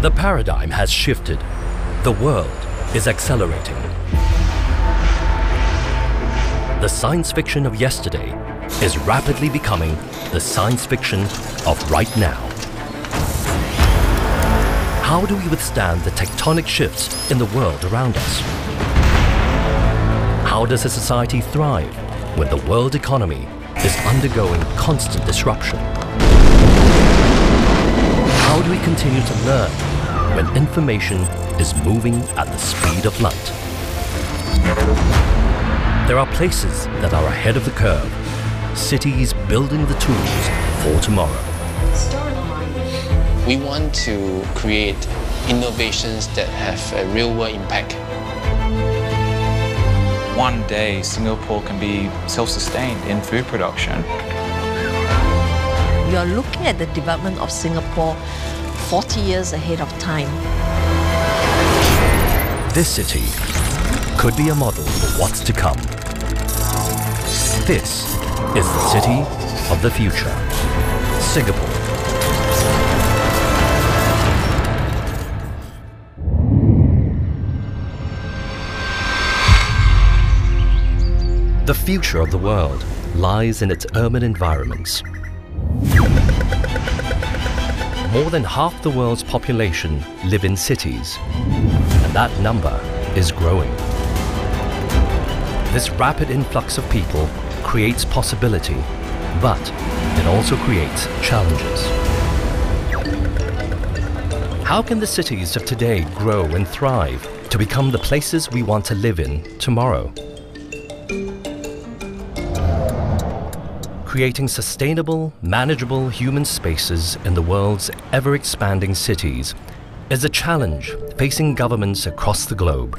The paradigm has shifted. The world is accelerating. The science fiction of yesterday is rapidly becoming the science fiction of right now. How do we withstand the tectonic shifts in the world around us? How does a society thrive when the world economy is undergoing constant disruption? How do we continue to learn when information is moving at the speed of light? There are places that are ahead of the curve, cities building the tools for tomorrow. We want to create innovations that have a real world impact. One day, Singapore can be self sustained in food production. You are looking at the development of Singapore 40 years ahead of time. This city could be a model for what's to come. This is the city of the future, Singapore. The future of the world lies in its urban environments. More than half the world's population live in cities, and that number is growing. This rapid influx of people creates possibility, but it also creates challenges. How can the cities of today grow and thrive to become the places we want to live in tomorrow? Creating sustainable, manageable human spaces in the world's ever expanding cities is a challenge facing governments across the globe.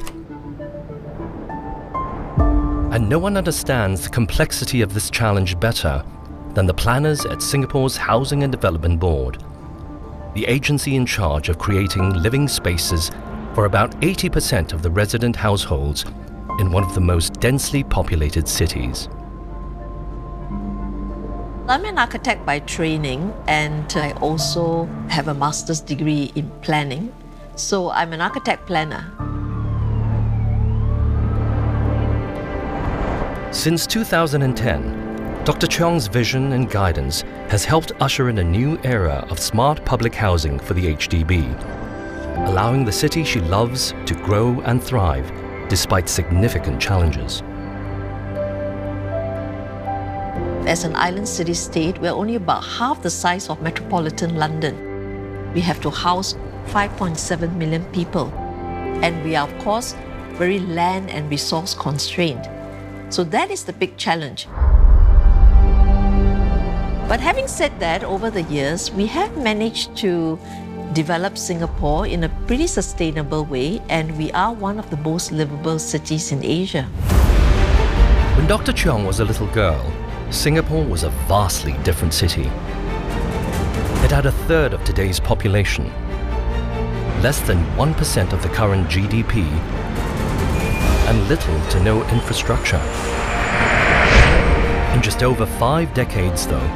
And no one understands the complexity of this challenge better than the planners at Singapore's Housing and Development Board, the agency in charge of creating living spaces for about 80% of the resident households in one of the most densely populated cities. I'm an architect by training and I also have a master's degree in planning. So I'm an architect planner. Since 2010, Dr. Cheong's vision and guidance has helped usher in a new era of smart public housing for the HDB, allowing the city she loves to grow and thrive despite significant challenges. As an island city state, we're only about half the size of metropolitan London. We have to house 5.7 million people. And we are, of course, very land and resource constrained. So that is the big challenge. But having said that, over the years, we have managed to develop Singapore in a pretty sustainable way, and we are one of the most livable cities in Asia. When Dr. Cheong was a little girl, Singapore was a vastly different city. It had a third of today's population, less than 1% of the current GDP, and little to no infrastructure. In just over five decades, though,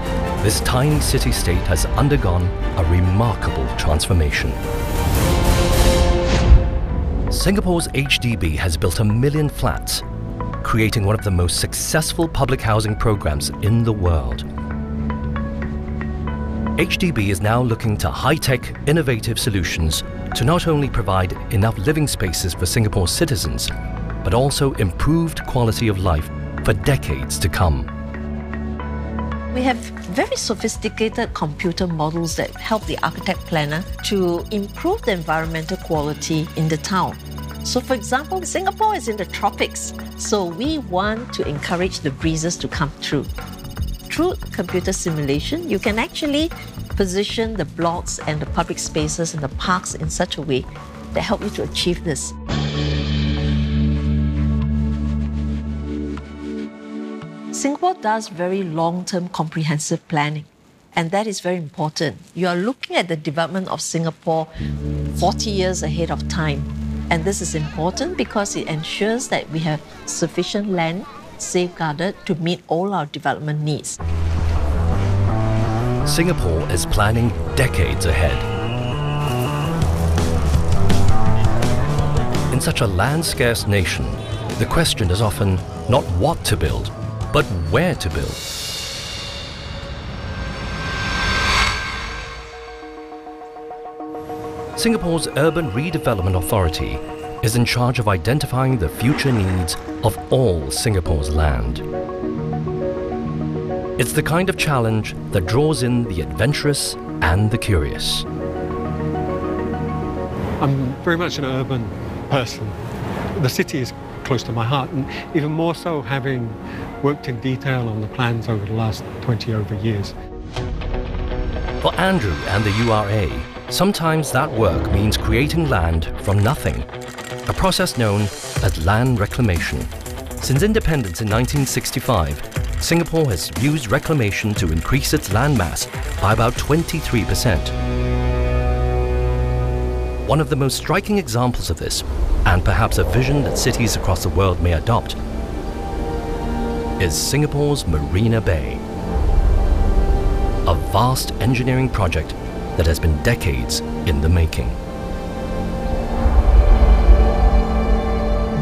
this tiny city-state has undergone a remarkable transformation. Singapore's HDB has built a million flats, creating one of the most successful public housing programs in the world. HDB is now looking to high-tech, innovative solutions to not only provide enough living spaces for Singapore's citizens, but also improved quality of life for decades to come. We have very sophisticated computer models that help the architect planner to improve the environmental quality in the town. So, for example, Singapore is in the tropics, so we want to encourage the breezes to come through. Through computer simulation, you can actually position the blocks and the public spaces and the parks in such a way that help you to achieve this. Singapore does very long-term comprehensive planning, and that is very important. You are looking at the development of Singapore 40 years ahead of time. And this is important because it ensures that we have sufficient land safeguarded to meet all our development needs. Singapore is planning decades ahead. In such a land-scarce nation, the question is often not what to build, but where to build. Singapore's Urban Redevelopment Authority is in charge of identifying the future needs of all Singapore's land. It's the kind of challenge that draws in the adventurous and the curious. I'm very much an urban person. The city is close to my heart, and even more so having worked in detail on the plans over the last 20 over years. For Andrew and the URA, sometimes that work means creating land from nothing, a process known as land reclamation. Since independence in 1965, Singapore has used reclamation to increase its land mass by about 23%. One of the most striking examples of this, and perhaps a vision that cities across the world may adopt, is Singapore's Marina Bay. A vast engineering project that has been decades in the making.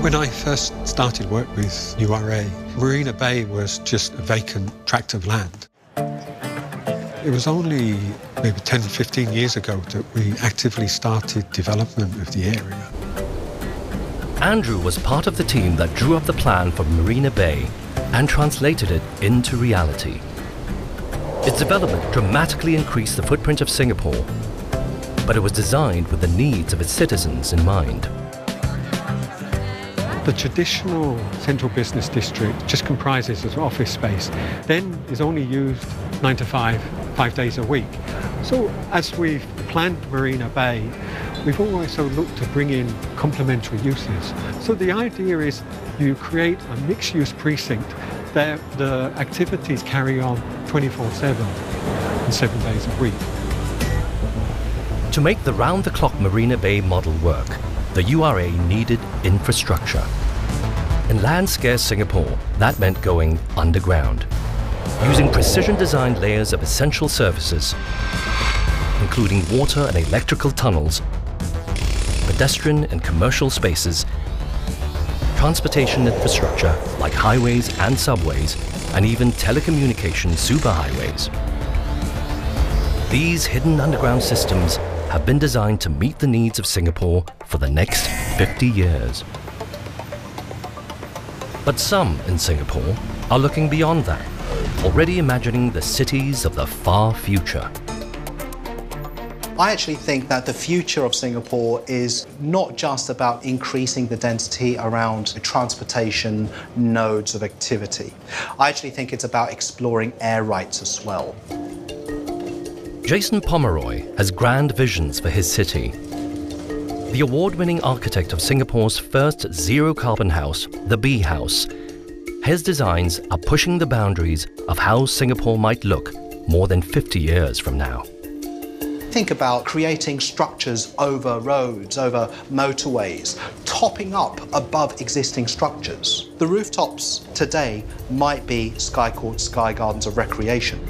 When I first started work with URA, Marina Bay was just a vacant tract of land. It was only maybe 10, 15 years ago that we actively started development of the area. Andrew was part of the team that drew up the plan for Marina Bay and translated it into reality. Its development dramatically increased the footprint of Singapore, but it was designed with the needs of its citizens in mind. The traditional central business district just comprises of office space, then is only used nine to five, five days a week. So as we've planned Marina Bay, we've also looked to bring in complementary uses. So the idea is you create a mixed-use precinct that the activities carry on 24-7 and seven days a week. To make the round-the-clock Marina Bay model work, the URA needed infrastructure. In land-scarce Singapore, that meant going underground, using precision-designed layers of essential services, including water and electrical tunnels, pedestrian and commercial spaces, transportation infrastructure like highways and subways, and even telecommunication superhighways. These hidden underground systems have been designed to meet the needs of Singapore for the next 50 years. But some in Singapore are looking beyond that, already imagining the cities of the far future. I actually think that the future of Singapore is not just about increasing the density around transportation nodes of activity. I actually think it's about exploring air rights as well. Jason Pomeroy has grand visions for his city. The award winning architect of Singapore's first zero carbon house, the B House, his designs are pushing the boundaries of how Singapore might look more than 50 years from now. Think about creating structures over roads, over motorways, topping up above existing structures. The rooftops today might be sky courts, sky gardens of recreation.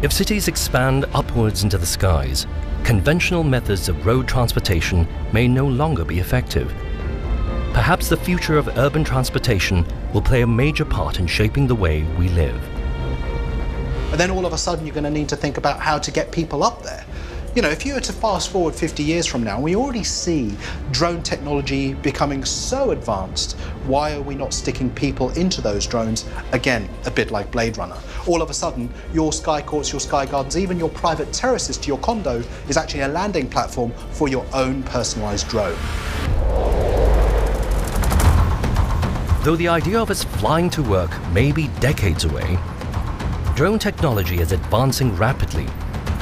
If cities expand upwards into the skies, conventional methods of road transportation may no longer be effective. Perhaps the future of urban transportation will play a major part in shaping the way we live. But then all of a sudden, you're going to need to think about how to get people up there. You know, if you were to fast forward 50 years from now, we already see drone technology becoming so advanced. Why are we not sticking people into those drones? Again, a bit like Blade Runner. All of a sudden, your sky courts, your sky gardens, even your private terraces to your condo is actually a landing platform for your own personalized drone. Though the idea of us flying to work may be decades away, drone technology is advancing rapidly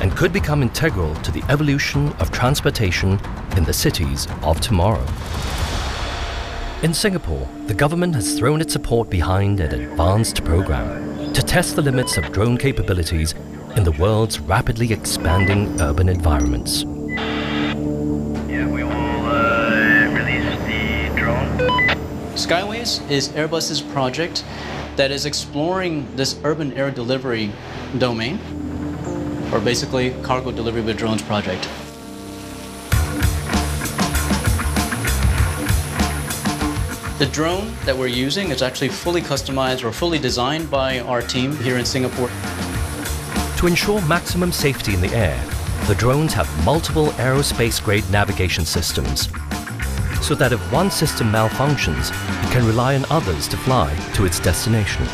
and could become integral to the evolution of transportation in the cities of tomorrow. In Singapore, the government has thrown its support behind an advanced program to test the limits of drone capabilities in the world's rapidly expanding urban environments. Yeah, we will uh, release the drone. Skyways is Airbus's project that is exploring this urban air delivery domain or basically cargo delivery with drones project. The drone that we're using is actually fully customized or fully designed by our team here in Singapore. To ensure maximum safety in the air, the drones have multiple aerospace-grade navigation systems, so that if one system malfunctions, it can rely on others to fly to its destination.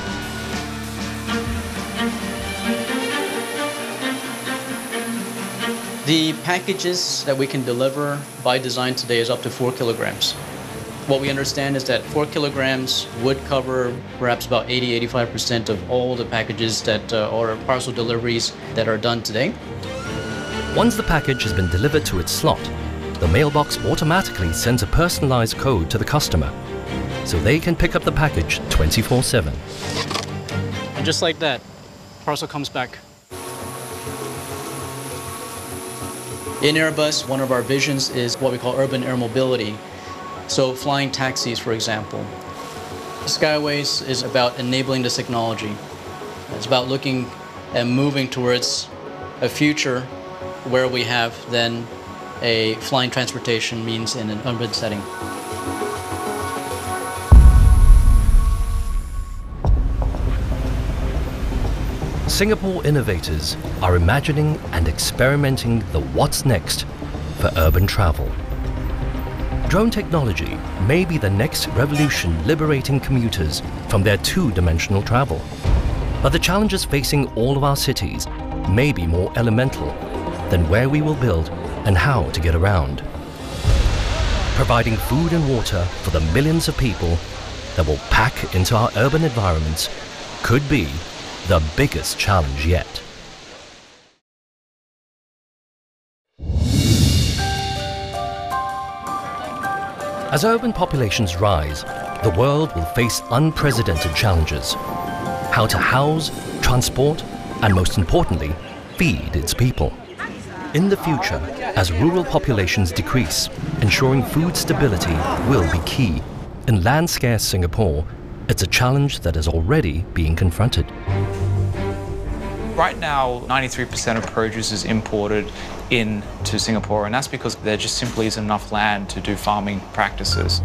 Packages that we can deliver by design today is up to four kilograms. What we understand is that four kilograms would cover perhaps about 80 85% of all the packages that uh, or parcel deliveries that are done today. Once the package has been delivered to its slot, the mailbox automatically sends a personalized code to the customer so they can pick up the package 24 7. And just like that, parcel comes back. In Airbus, one of our visions is what we call urban air mobility. So, flying taxis, for example. Skyways is about enabling this technology. It's about looking and moving towards a future where we have then a flying transportation means in an urban setting. Singapore innovators are imagining and experimenting the what's next for urban travel. Drone technology may be the next revolution liberating commuters from their two-dimensional travel. But the challenges facing all of our cities may be more elemental than where we will build and how to get around. Providing food and water for the millions of people that will pack into our urban environments could be the biggest challenge yet. As urban populations rise, the world will face unprecedented challenges. How to house, transport, and most importantly, feed its people. In the future, as rural populations decrease, ensuring food stability will be key. In land scarce Singapore, it's a challenge that is already being confronted. Right now, 93% of produce is imported into Singapore, and that's because there just simply isn't enough land to do farming practices.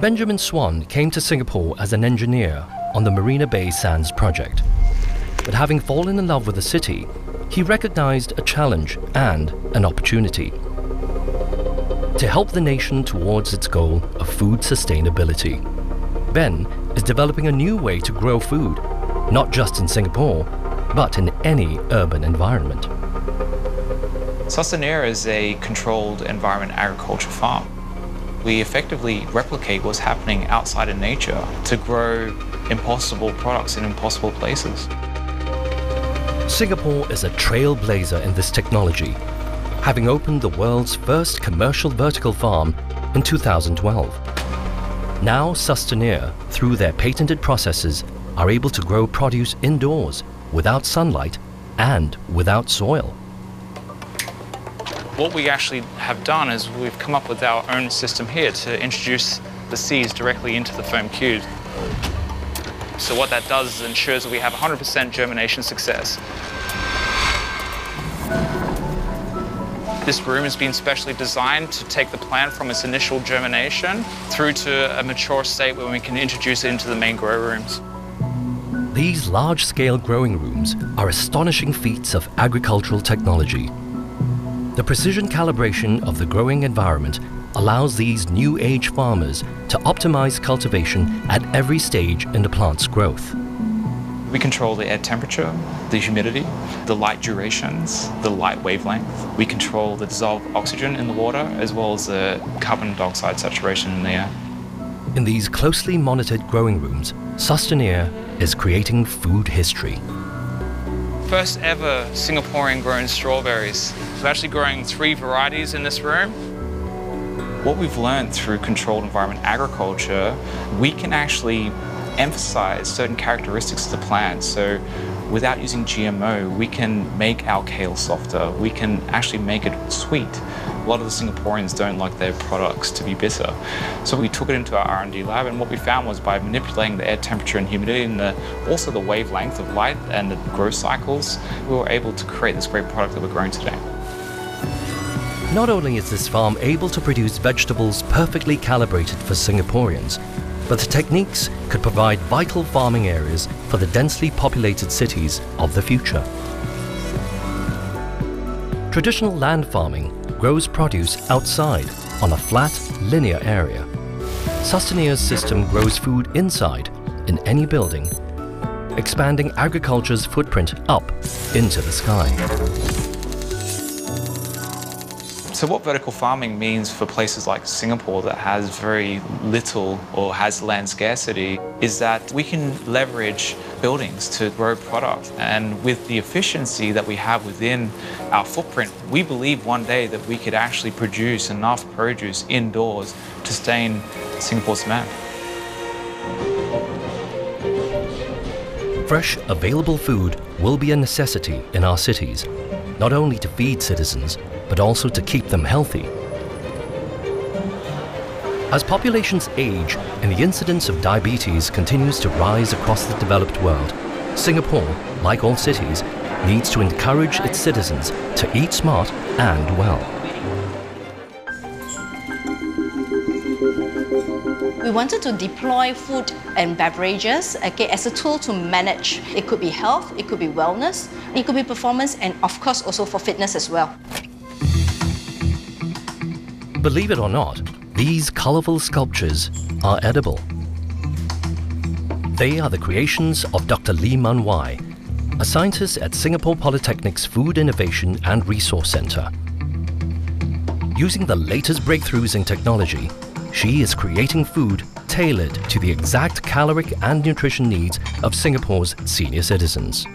Benjamin Swan came to Singapore as an engineer on the Marina Bay Sands project. But having fallen in love with the city, he recognized a challenge and an opportunity to help the nation towards its goal of food sustainability. Ben is developing a new way to grow food, not just in Singapore, but in any urban environment. Sustenir is a controlled environment agriculture farm. We effectively replicate what's happening outside in nature to grow impossible products in impossible places. Singapore is a trailblazer in this technology, having opened the world's first commercial vertical farm in 2012. Now Sustenir, through their patented processes, are able to grow produce indoors, without sunlight, and without soil. What we actually have done is we've come up with our own system here to introduce the seeds directly into the foam cubes. So what that does is ensures that we have 100% germination success. This room has been specially designed to take the plant from its initial germination through to a mature state where we can introduce it into the main grow rooms. These large-scale growing rooms are astonishing feats of agricultural technology. The precision calibration of the growing environment allows these new age farmers to optimize cultivation at every stage in the plant's growth. We control the air temperature, the humidity, the light durations, the light wavelength. We control the dissolved oxygen in the water as well as the carbon dioxide saturation in the air. In these closely monitored growing rooms, Sustenir is creating food history. First ever Singaporean grown strawberries. We're actually growing three varieties in this room. What we've learned through controlled environment agriculture, we can actually emphasize certain characteristics of the plant. So without using GMO, we can make our kale softer. We can actually make it sweet. A lot of the Singaporeans don't like their products to be bitter. So we took it into our R&D lab and what we found was by manipulating the air temperature and humidity and the, also the wavelength of light and the growth cycles, we were able to create this great product that we're growing today. Not only is this farm able to produce vegetables perfectly calibrated for Singaporeans, but the techniques could provide vital farming areas for the densely populated cities of the future. Traditional land farming grows produce outside on a flat, linear area. Sustenir's system grows food inside, in any building, expanding agriculture's footprint up into the sky. So what vertical farming means for places like Singapore that has very little or has land scarcity is that we can leverage buildings to grow product. And with the efficiency that we have within our footprint, we believe one day that we could actually produce enough produce indoors to sustain Singapore's demand. Fresh, available food will be a necessity in our cities, not only to feed citizens, but also to keep them healthy. As populations age and the incidence of diabetes continues to rise across the developed world, Singapore, like all cities, needs to encourage its citizens to eat smart and well. We wanted to deploy food and beverages okay, as a tool to manage. It could be health, it could be wellness, it could be performance, and of course also for fitness as well. Believe it or not, these colourful sculptures are edible. They are the creations of Dr. Lee Man Wai, a scientist at Singapore Polytechnic's Food Innovation and Resource Centre. Using the latest breakthroughs in technology, she is creating food tailored to the exact caloric and nutrition needs of Singapore's senior citizens.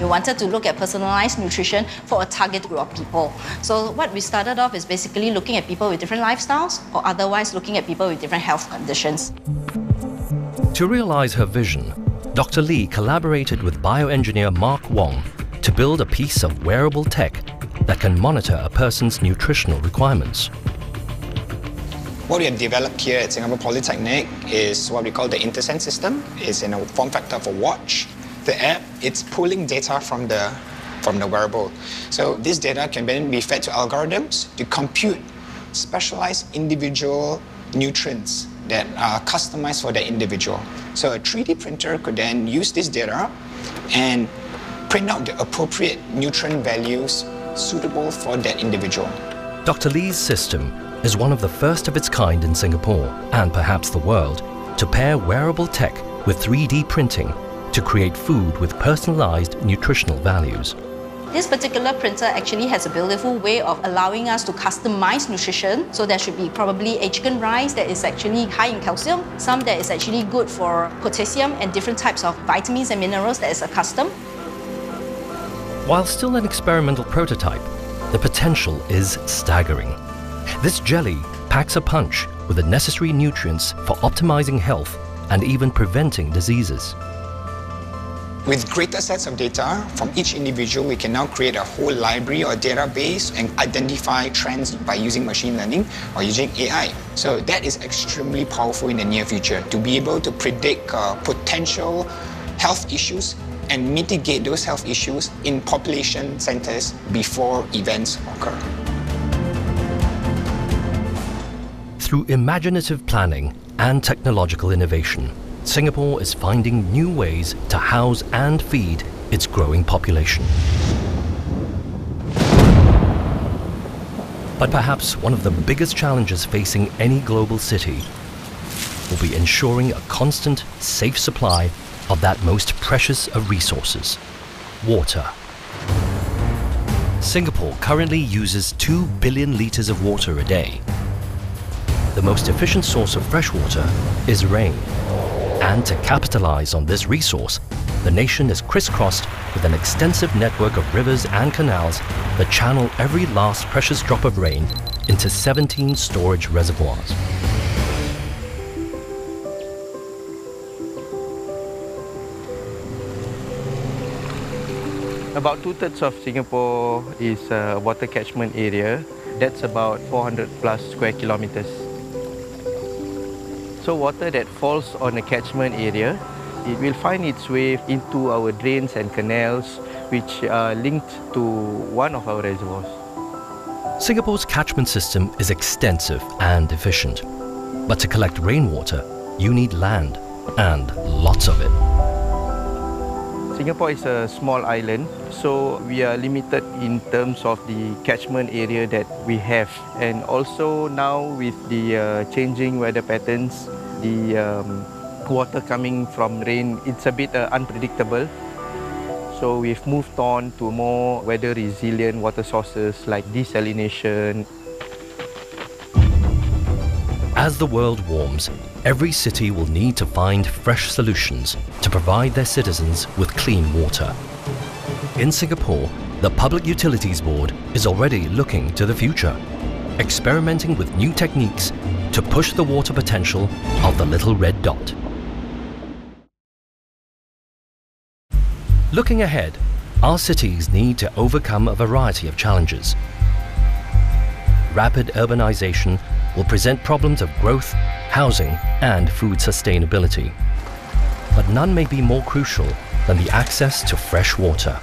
We wanted to look at personalized nutrition for a target group of people. So what we started off is basically looking at people with different lifestyles or otherwise looking at people with different health conditions. To realize her vision, Dr. Lee collaborated with bioengineer Mark Wong to build a piece of wearable tech that can monitor a person's nutritional requirements. What we have developed here at Singapore Polytechnic is what we call the InterSense system. It's in a form factor of a watch. The app, it's pulling data from the, from the wearable. So this data can then be fed to algorithms to compute specialized individual nutrients that are customized for the individual. So a 3D printer could then use this data and print out the appropriate nutrient values suitable for that individual. Dr. Lee's system is one of the first of its kind in Singapore, and perhaps the world, to pair wearable tech with 3D printing to create food with personalized nutritional values. This particular printer actually has a beautiful way of allowing us to customize nutrition. So there should be probably a chicken rice that is actually high in calcium, some that is actually good for potassium and different types of vitamins and minerals that is a custom. While still an experimental prototype, the potential is staggering. This jelly packs a punch with the necessary nutrients for optimizing health and even preventing diseases. With greater sets of data from each individual, we can now create a whole library or database and identify trends by using machine learning or using AI. So that is extremely powerful in the near future to be able to predict uh, potential health issues and mitigate those health issues in population centers before events occur. Through imaginative planning and technological innovation, Singapore is finding new ways to house and feed its growing population. But perhaps one of the biggest challenges facing any global city will be ensuring a constant, safe supply of that most precious of resources water. Singapore currently uses 2 billion litres of water a day. The most efficient source of fresh water is rain. And to capitalize on this resource, the nation is crisscrossed with an extensive network of rivers and canals that channel every last precious drop of rain into 17 storage reservoirs. About two-thirds of Singapore is a water catchment area. That's about 400 plus square kilometers. So water that falls on a catchment area, it will find its way into our drains and canals, which are linked to one of our reservoirs. Singapore's catchment system is extensive and efficient. But to collect rainwater, you need land and lots of it. Singapore is a small island, so we are limited in terms of the catchment area that we have. And also now with the uh, changing weather patterns, the um, water coming from rain, it's a bit uh, unpredictable. So we've moved on to more weather resilient water sources like desalination. As the world warms, every city will need to find fresh solutions to provide their citizens with clean water. In Singapore, the Public Utilities Board is already looking to the future, experimenting with new techniques to push the water potential of the little red dot. Looking ahead, our cities need to overcome a variety of challenges. Rapid urbanization will present problems of growth, housing and food sustainability. But none may be more crucial than the access to fresh water.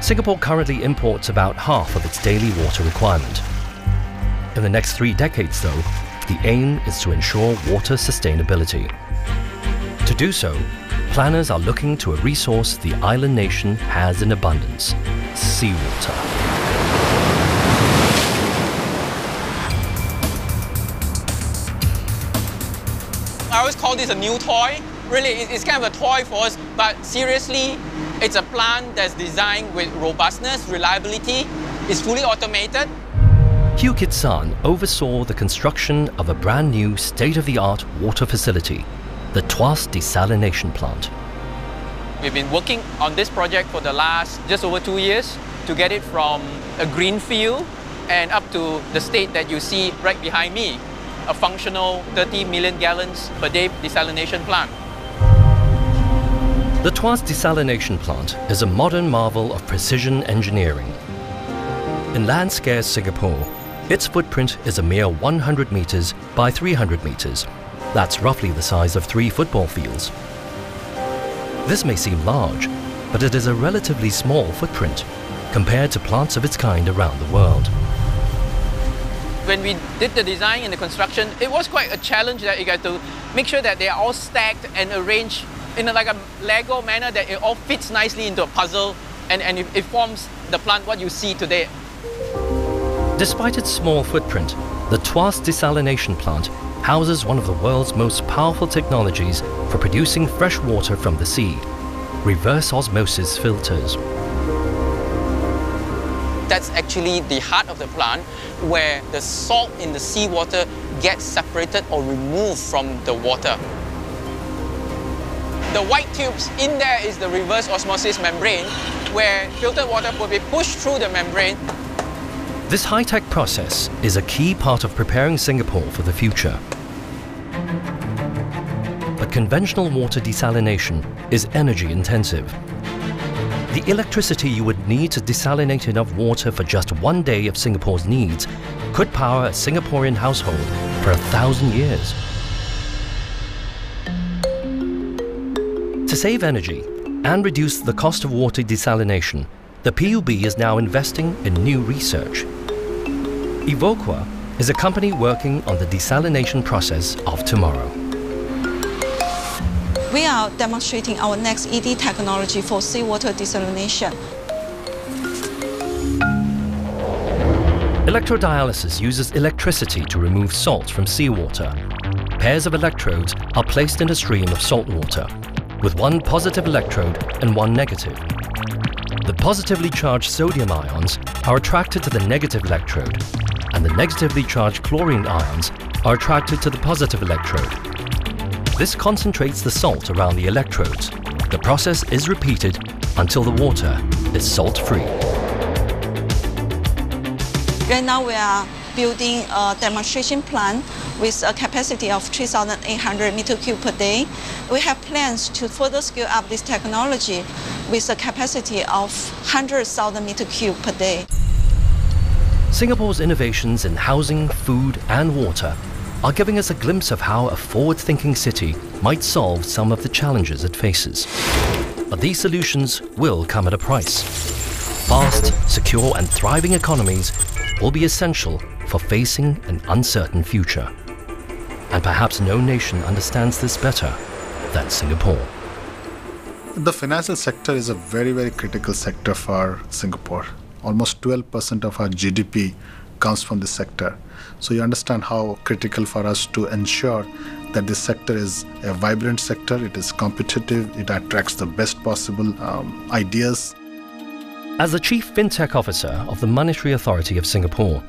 Singapore currently imports about half of its daily water requirement. In the next three decades, though, the aim is to ensure water sustainability. To do so, planners are looking to a resource the island nation has in abundance seawater. I always call this a new toy. Really, it's kind of a toy for us, but seriously, it's a plant that's designed with robustness, reliability, it's fully automated. Hugh Kit San oversaw the construction of a brand new state-of-the-art water facility, the Tuas Desalination Plant. We've been working on this project for the last just over two years to get it from a green field and up to the state that you see right behind me, a functional 30 million gallons per day desalination plant. The Tuas Desalination Plant is a modern marvel of precision engineering. In land-scarce Singapore, its footprint is a mere 100 meters by 300 meters. That's roughly the size of three football fields. This may seem large, but it is a relatively small footprint compared to plants of its kind around the world. When we did the design and the construction, it was quite a challenge that you got to make sure that they are all stacked and arranged in a, like a Lego manner that it all fits nicely into a puzzle and, and it, it forms the plant what you see today. Despite its small footprint, the Tuas Desalination Plant houses one of the world's most powerful technologies for producing fresh water from the sea, reverse osmosis filters. That's actually the heart of the plant where the salt in the seawater gets separated or removed from the water. The white tubes in there is the reverse osmosis membrane where filtered water will be pushed through the membrane. This high-tech process is a key part of preparing Singapore for the future. But conventional water desalination is energy intensive. The electricity you would need to desalinate enough water for just one day of Singapore's needs could power a Singaporean household for a thousand years. To save energy and reduce the cost of water desalination, the PUB is now investing in new research. Evoqua is a company working on the desalination process of tomorrow. We are demonstrating our next ED technology for seawater desalination. Electrodialysis uses electricity to remove salt from seawater. Pairs of electrodes are placed in a stream of salt water, with one positive electrode and one negative. The positively charged sodium ions are attracted to the negative electrode, and the negatively charged chlorine ions are attracted to the positive electrode. This concentrates the salt around the electrodes. The process is repeated until the water is salt-free. Right now we are building a demonstration plant with a capacity of 3,800 meter cube per day. We have plans to further scale up this technology with a capacity of 100,000 meter cube per day. Singapore's innovations in housing, food and water are giving us a glimpse of how a forward-thinking city might solve some of the challenges it faces. But these solutions will come at a price. fast, secure, and thriving economies will be essential for facing an uncertain future. And perhaps no nation understands this better than Singapore. The financial sector is a very, very critical sector for Singapore. Almost 12% of our GDP comes from this sector. So you understand how critical for us to ensure that this sector is a vibrant sector, it is competitive, it attracts the best possible um, ideas. As the Chief FinTech Officer of the Monetary Authority of Singapore,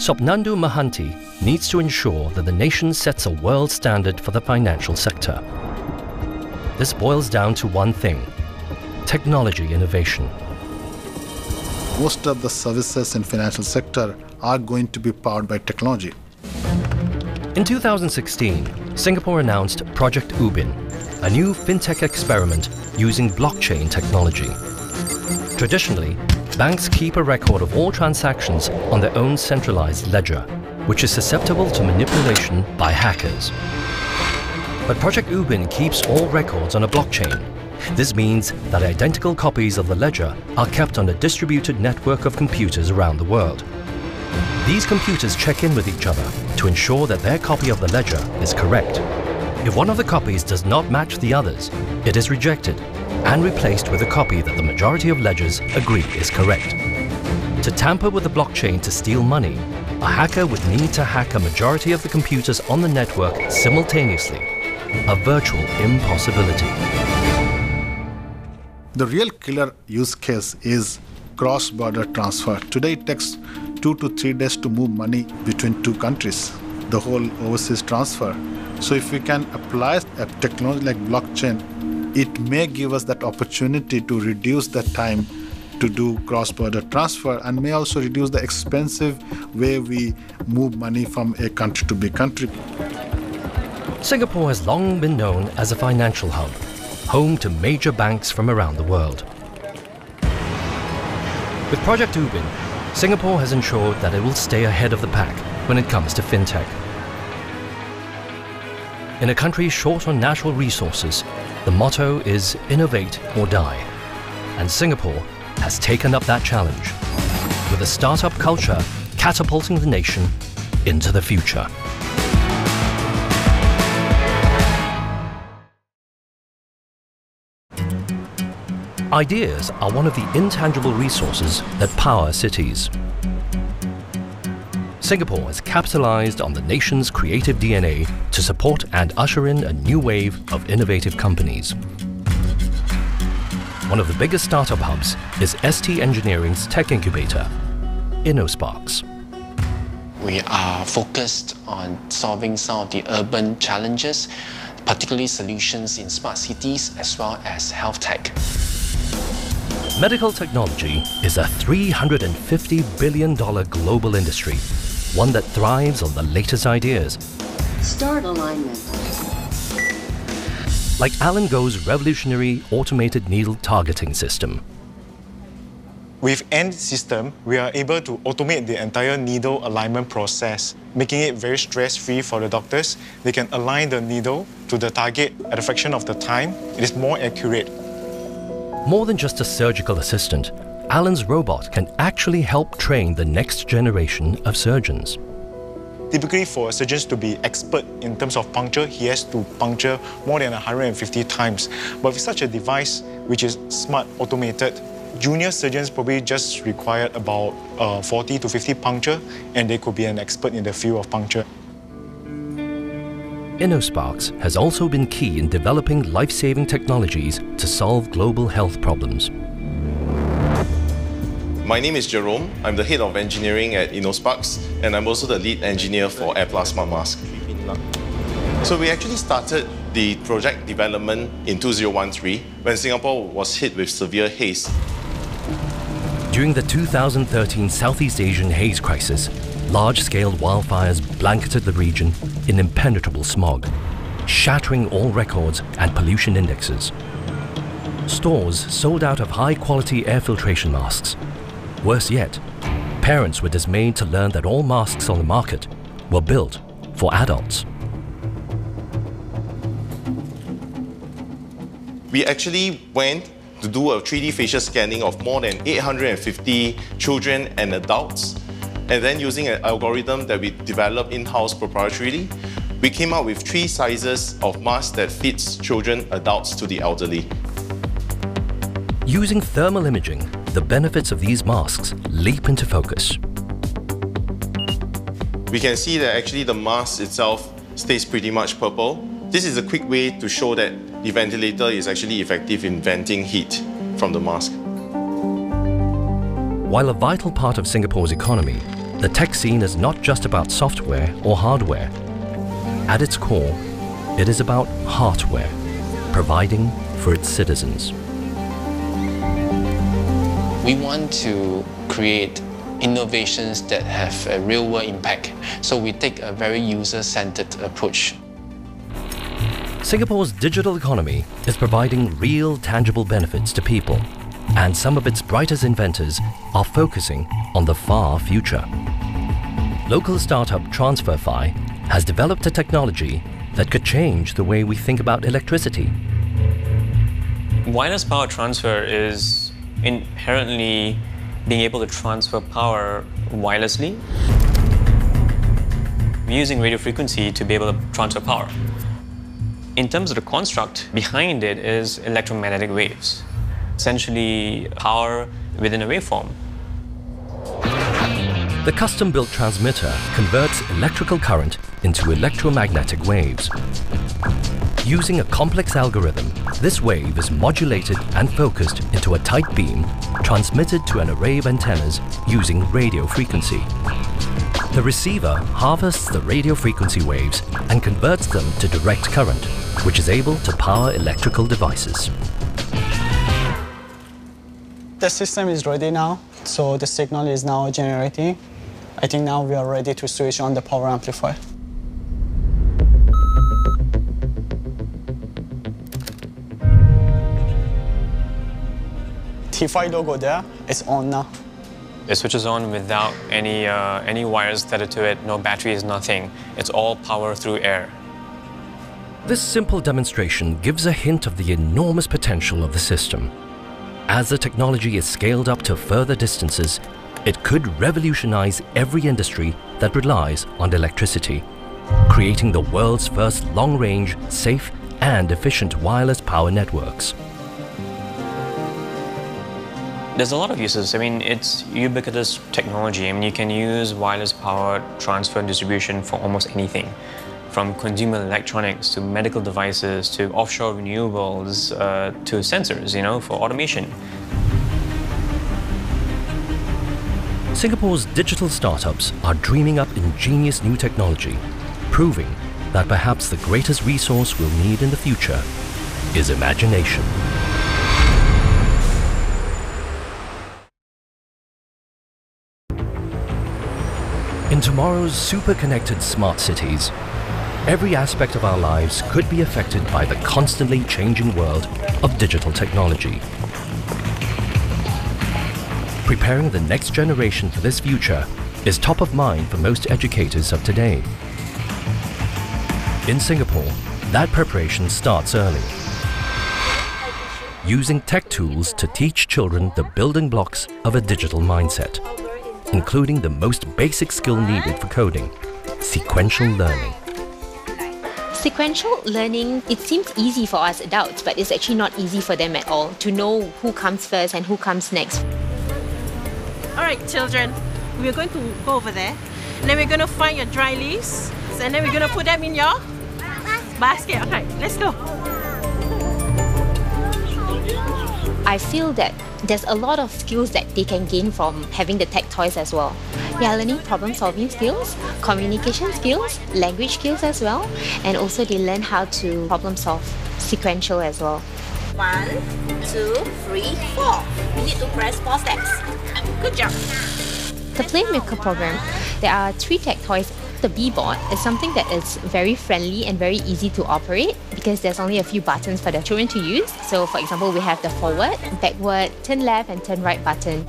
Sopnendu Mohanty needs to ensure that the nation sets a world standard for the financial sector. This boils down to one thing technology innovation. Most of the services in financial sector are going to be powered by technology. In 2016, Singapore announced Project Ubin, a new fintech experiment using blockchain technology. Traditionally, banks keep a record of all transactions on their own centralized ledger, which is susceptible to manipulation by hackers. But Project Ubin keeps all records on a blockchain. This means that identical copies of the ledger are kept on a distributed network of computers around the world. These computers check in with each other to ensure that their copy of the ledger is correct. If one of the copies does not match the others, it is rejected and replaced with a copy that the majority of ledgers agree is correct. To tamper with the blockchain to steal money, a hacker would need to hack a majority of the computers on the network simultaneously a virtual impossibility. The real killer use case is cross-border transfer. Today it takes two to three days to move money between two countries, the whole overseas transfer. So if we can apply a technology like blockchain, it may give us that opportunity to reduce the time to do cross-border transfer and may also reduce the expensive way we move money from a country to B country. Singapore has long been known as a financial hub, home to major banks from around the world. With Project Ubin, Singapore has ensured that it will stay ahead of the pack when it comes to fintech. In a country short on natural resources, the motto is innovate or die. And Singapore has taken up that challenge, with a startup culture catapulting the nation into the future. Ideas are one of the intangible resources that power cities. Singapore has capitalized on the nation's creative DNA to support and usher in a new wave of innovative companies. One of the biggest startup hubs is ST Engineering's tech incubator, InnoSparks. We are focused on solving some of the urban challenges, particularly solutions in smart cities as well as health tech. Medical technology is a $350 billion global industry, one that thrives on the latest ideas. Start alignment. Like Alan Goh's revolutionary automated needle targeting system. With END system, we are able to automate the entire needle alignment process, making it very stress-free for the doctors. They can align the needle to the target at a fraction of the time. It is more accurate. More than just a surgical assistant, Alan's robot can actually help train the next generation of surgeons. Typically for surgeons to be expert in terms of puncture, he has to puncture more than 150 times. But with such a device, which is smart, automated, junior surgeons probably just require about uh, 40 to 50 puncture, and they could be an expert in the field of puncture. InnoSparks has also been key in developing life-saving technologies to solve global health problems. My name is Jerome. I'm the head of engineering at InnoSparks, and I'm also the lead engineer for Air Plasma Mask. So we actually started the project development in 2013 when Singapore was hit with severe haze. During the 2013 Southeast Asian haze crisis, large-scale wildfires blanketed the region in impenetrable smog, shattering all records and pollution indexes. Stores sold out of high-quality air filtration masks. Worse yet, parents were dismayed to learn that all masks on the market were built for adults. We actually went to do a 3D facial scanning of more than 850 children and adults. And then using an algorithm that we developed in-house proprietarily, we came up with three sizes of masks that fits children, adults to the elderly. Using thermal imaging, the benefits of these masks leap into focus. We can see that actually the mask itself stays pretty much purple. This is a quick way to show that the ventilator is actually effective in venting heat from the mask. While a vital part of Singapore's economy, the tech scene is not just about software or hardware. At its core, it is about hardware, providing for its citizens. We want to create innovations that have a real world impact. So we take a very user centered approach. Singapore's digital economy is providing real tangible benefits to people, and some of its brightest inventors are focusing on the far future. Local startup TransferFi has developed a technology that could change the way we think about electricity. Wireless power transfer is inherently being able to transfer power wirelessly. We're using radio frequency to be able to transfer power. In terms of the construct, behind it is electromagnetic waves, essentially power within a waveform. The custom-built transmitter converts electrical current into electromagnetic waves. Using a complex algorithm, this wave is modulated and focused into a tight beam transmitted to an array of antennas using radio frequency. The receiver harvests the radio frequency waves and converts them to direct current, which is able to power electrical devices. The system is ready now, so the signal is now generating. I think now we are ready to switch on the power amplifier. T5 logo there, it's on now. It switches on without any, uh, any wires tethered to it, no batteries, nothing. It's all power through air. This simple demonstration gives a hint of the enormous potential of the system. As the technology is scaled up to further distances, it could revolutionize every industry that relies on electricity, creating the world's first long-range, safe and efficient wireless power networks. There's a lot of uses. I mean, it's ubiquitous technology. I mean, you can use wireless power transfer and distribution for almost anything, from consumer electronics to medical devices to offshore renewables uh, to sensors, you know, for automation. Singapore's digital startups are dreaming up ingenious new technology, proving that perhaps the greatest resource we'll need in the future is imagination. In tomorrow's super-connected smart cities, every aspect of our lives could be affected by the constantly changing world of digital technology. Preparing the next generation for this future is top of mind for most educators of today. In Singapore, that preparation starts early. Using tech tools to teach children the building blocks of a digital mindset including the most basic skill needed for coding, sequential learning. Sequential learning, it seems easy for us adults, but it's actually not easy for them at all to know who comes first and who comes next. All right, children, we're going to go over there. And then we're going to find your dry leaves. And then we're going to put them in your basket. Okay, let's go. I feel that there's a lot of skills that they can gain from having the tech toys as well. They are learning problem solving skills, communication skills, language skills as well, and also they learn how to problem solve sequential as well. One, two, three, four. You need to press four steps. Good job. The Playmaker program, there are three tech toys the Bee-Bot is something that is very friendly and very easy to operate because there's only a few buttons for the children to use. So for example, we have the forward, backward, turn left and turn right button.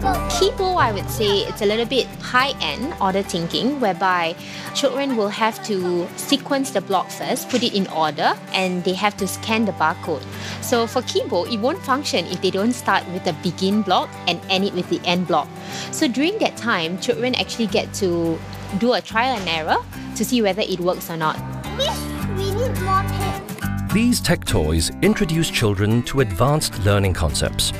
Try to show us how you go. Kibo, I would say it's a little bit high-end order thinking, whereby children will have to sequence the block first, put it in order, and they have to scan the barcode. So for Kibo, it won't function if they don't start with the begin block and end it with the end block. So during that time, children actually get to do a trial and error to see whether it works or not. We need more pens. These tech toys introduce children to advanced learning concepts.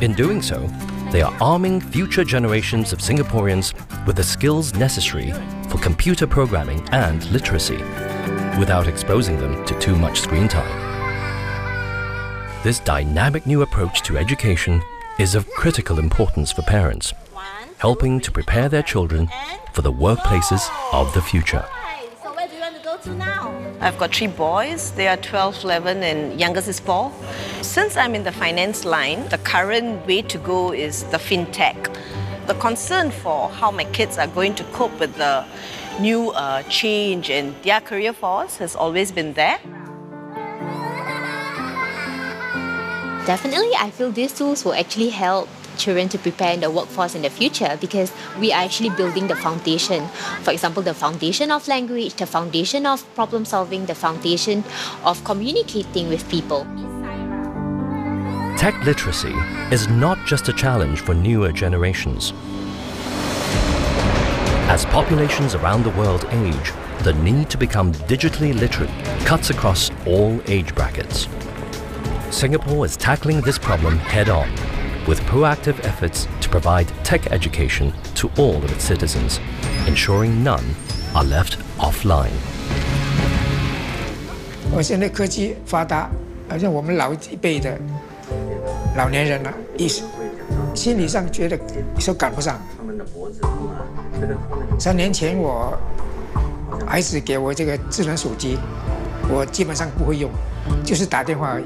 In doing so, they are arming future generations of Singaporeans with the skills necessary for computer programming and literacy, without exposing them to too much screen time. This dynamic new approach to education is of critical importance for parents, helping to prepare their children for the workplaces of the future. To now? I've got three boys. They are 12, 11, and youngest is 4. Since I'm in the finance line, the current way to go is the fintech. The concern for how my kids are going to cope with the new uh, change in their career force has always been there. Definitely, I feel these tools will actually help children to prepare in the workforce in the future because we are actually building the foundation. For example, the foundation of language, the foundation of problem solving, the foundation of communicating with people. Tech literacy is not just a challenge for newer generations. As populations around the world age, the need to become digitally literate cuts across all age brackets. Singapore is tackling this problem head on with proactive efforts to provide tech education to all of its citizens, ensuring none are left offline. 我现在科技发达，好像我们老一辈的老年人了，意识心理上觉得说赶不上。三年前我儿子给我这个智能手机，我基本上不会用，就是打电话而已。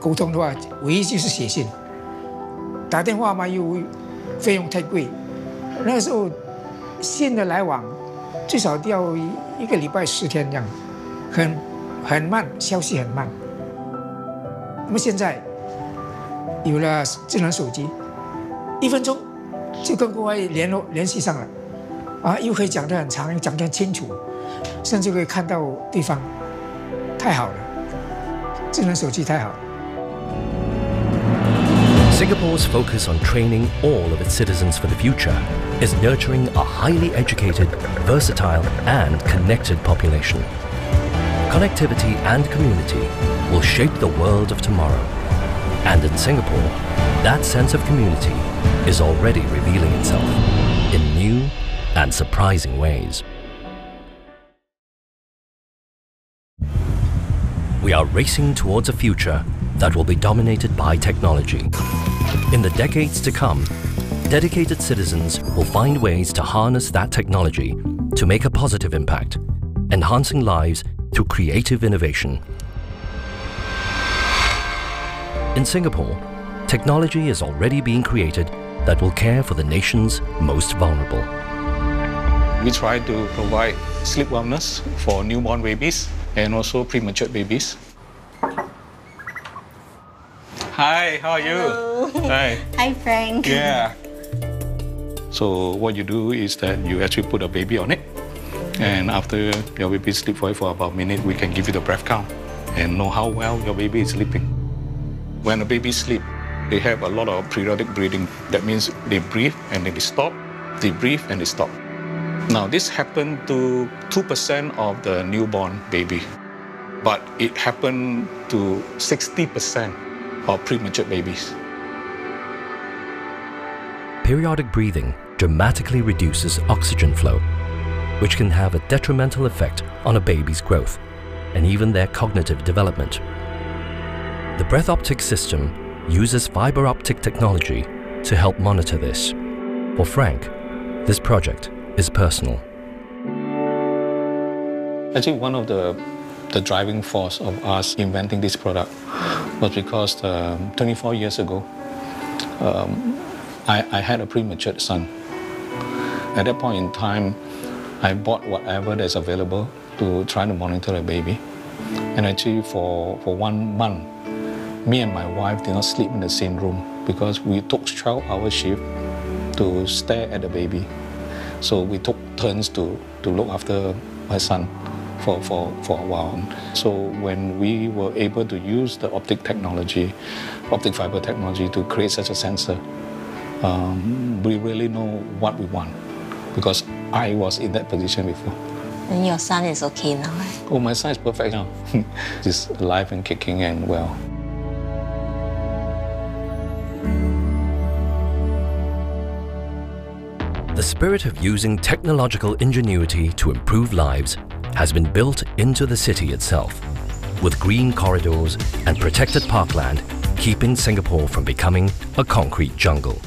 沟通的话，唯一就是写信，打电话嘛又费用太贵，那时候信的来往最少都要一个礼拜十天这样，很很慢，消息很慢。那么现在有了智能手机，一分钟就跟国外联络联系上了，啊，又可以讲得很长，讲得很清楚，甚至可以看到对方，太好了，智能手机太好了。Singapore's focus on training all of its citizens for the future is nurturing a highly educated, versatile, and connected population. Connectivity and community will shape the world of tomorrow. And in Singapore, that sense of community is already revealing itself in new and surprising ways. We are racing towards a future that will be dominated by technology. In the decades to come, dedicated citizens will find ways to harness that technology to make a positive impact, enhancing lives through creative innovation. In Singapore, technology is already being created that will care for the nation's most vulnerable. We try to provide sleep wellness for newborn babies and also premature babies. Hi, how are you? Hi. Hi, Frank. Yeah. So what you do is that you actually put a baby on it, and after your baby sleep for, for about a minute, we can give you the breath count and know how well your baby is sleeping. When a baby sleep, they have a lot of periodic breathing. That means they breathe and then they stop, they breathe and they stop. Now this happened to 2% of the newborn baby, but it happened to 60% of premature babies. Periodic breathing dramatically reduces oxygen flow, which can have a detrimental effect on a baby's growth and even their cognitive development. The breath optic system uses fiber optic technology to help monitor this. For Frank, this project is personal. Actually, one of the the driving force of us inventing this product was because um, 24 years ago, um, I, I had a premature son. At that point in time, I bought whatever that's available to try to monitor the baby. And actually, for, for one month, me and my wife did not sleep in the same room because we took 12 hour shift to stare at the baby. So we took turns to, to look after my son for, for, for a while. So when we were able to use the optic technology, optic fiber technology to create such a sensor, um, we really know what we want because I was in that position before. And your son is okay now, right? Oh, my son is perfect now. He's alive and kicking and well. The spirit of using technological ingenuity to improve lives has been built into the city itself, with green corridors and protected parkland keeping Singapore from becoming a concrete jungle.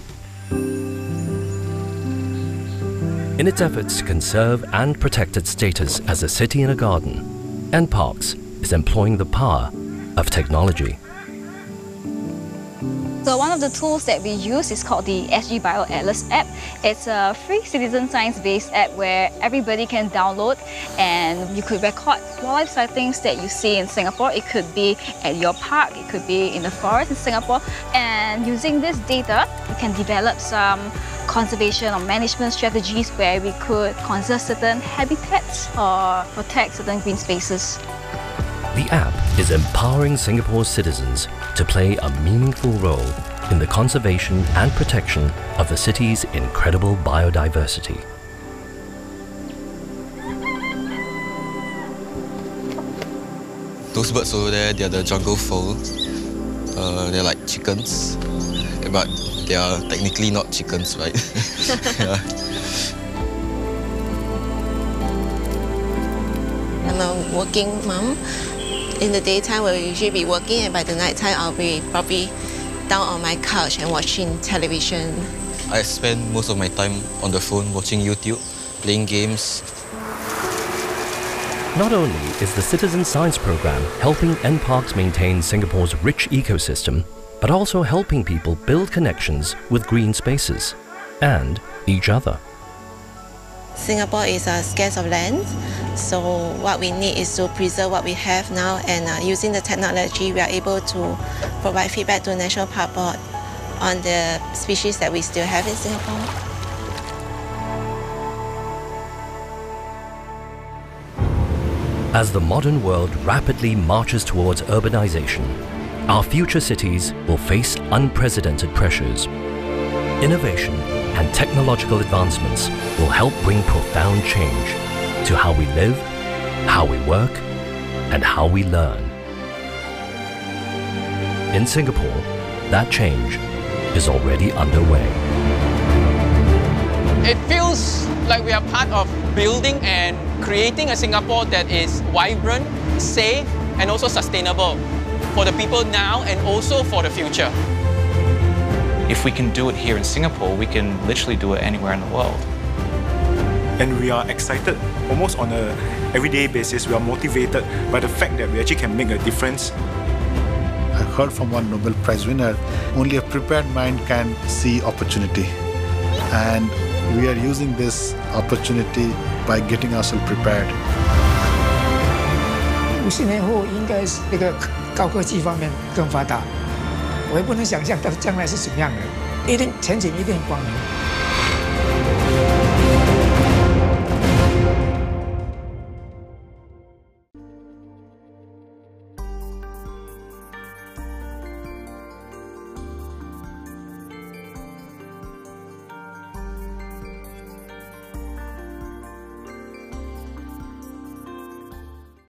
In its efforts to conserve and protect its status as a city in a garden, NParks is employing the power of technology. So one of the tools that we use is called the SG Bio Atlas app. It's a free citizen science-based app where everybody can download and you could record wildlife sightings that you see in Singapore. It could be at your park, it could be in the forest in Singapore. And using this data, we can develop some conservation or management strategies where we could conserve certain habitats or protect certain green spaces. The app is empowering Singapore's citizens to play a meaningful role in the conservation and protection of the city's incredible biodiversity. Those birds over there, they're the jungle fowl. Uh, they're like chickens, but they are technically not chickens, right? yeah. I'm a working mom. In the daytime, we'll usually be working, and by the night time, I'll be probably down on my couch and watching television. I spend most of my time on the phone watching YouTube, playing games. Not only is the Citizen Science Program helping NParks maintain Singapore's rich ecosystem, but also helping people build connections with green spaces and each other. Singapore is a scarce of land, so what we need is to preserve what we have now and uh, using the technology we are able to provide feedback to National Park Board on the species that we still have in Singapore. As the modern world rapidly marches towards urbanization, our future cities will face unprecedented pressures. Innovation and technological advancements will help bring profound change to how we live, how we work, and how we learn. In Singapore, that change is already underway. It feels like we are part of building and creating a Singapore that is vibrant, safe, and also sustainable for the people now and also for the future. If we can do it here in Singapore, we can literally do it anywhere in the world. And we are excited almost on a everyday basis. We are motivated by the fact that we actually can make a difference. I heard from one Nobel Prize winner, only a prepared mind can see opportunity. And we are using this opportunity by getting ourselves prepared. 五十年后应该是这个高科技方面更发达， 我也不能想象到将来是什么样的，一定前景一定光明。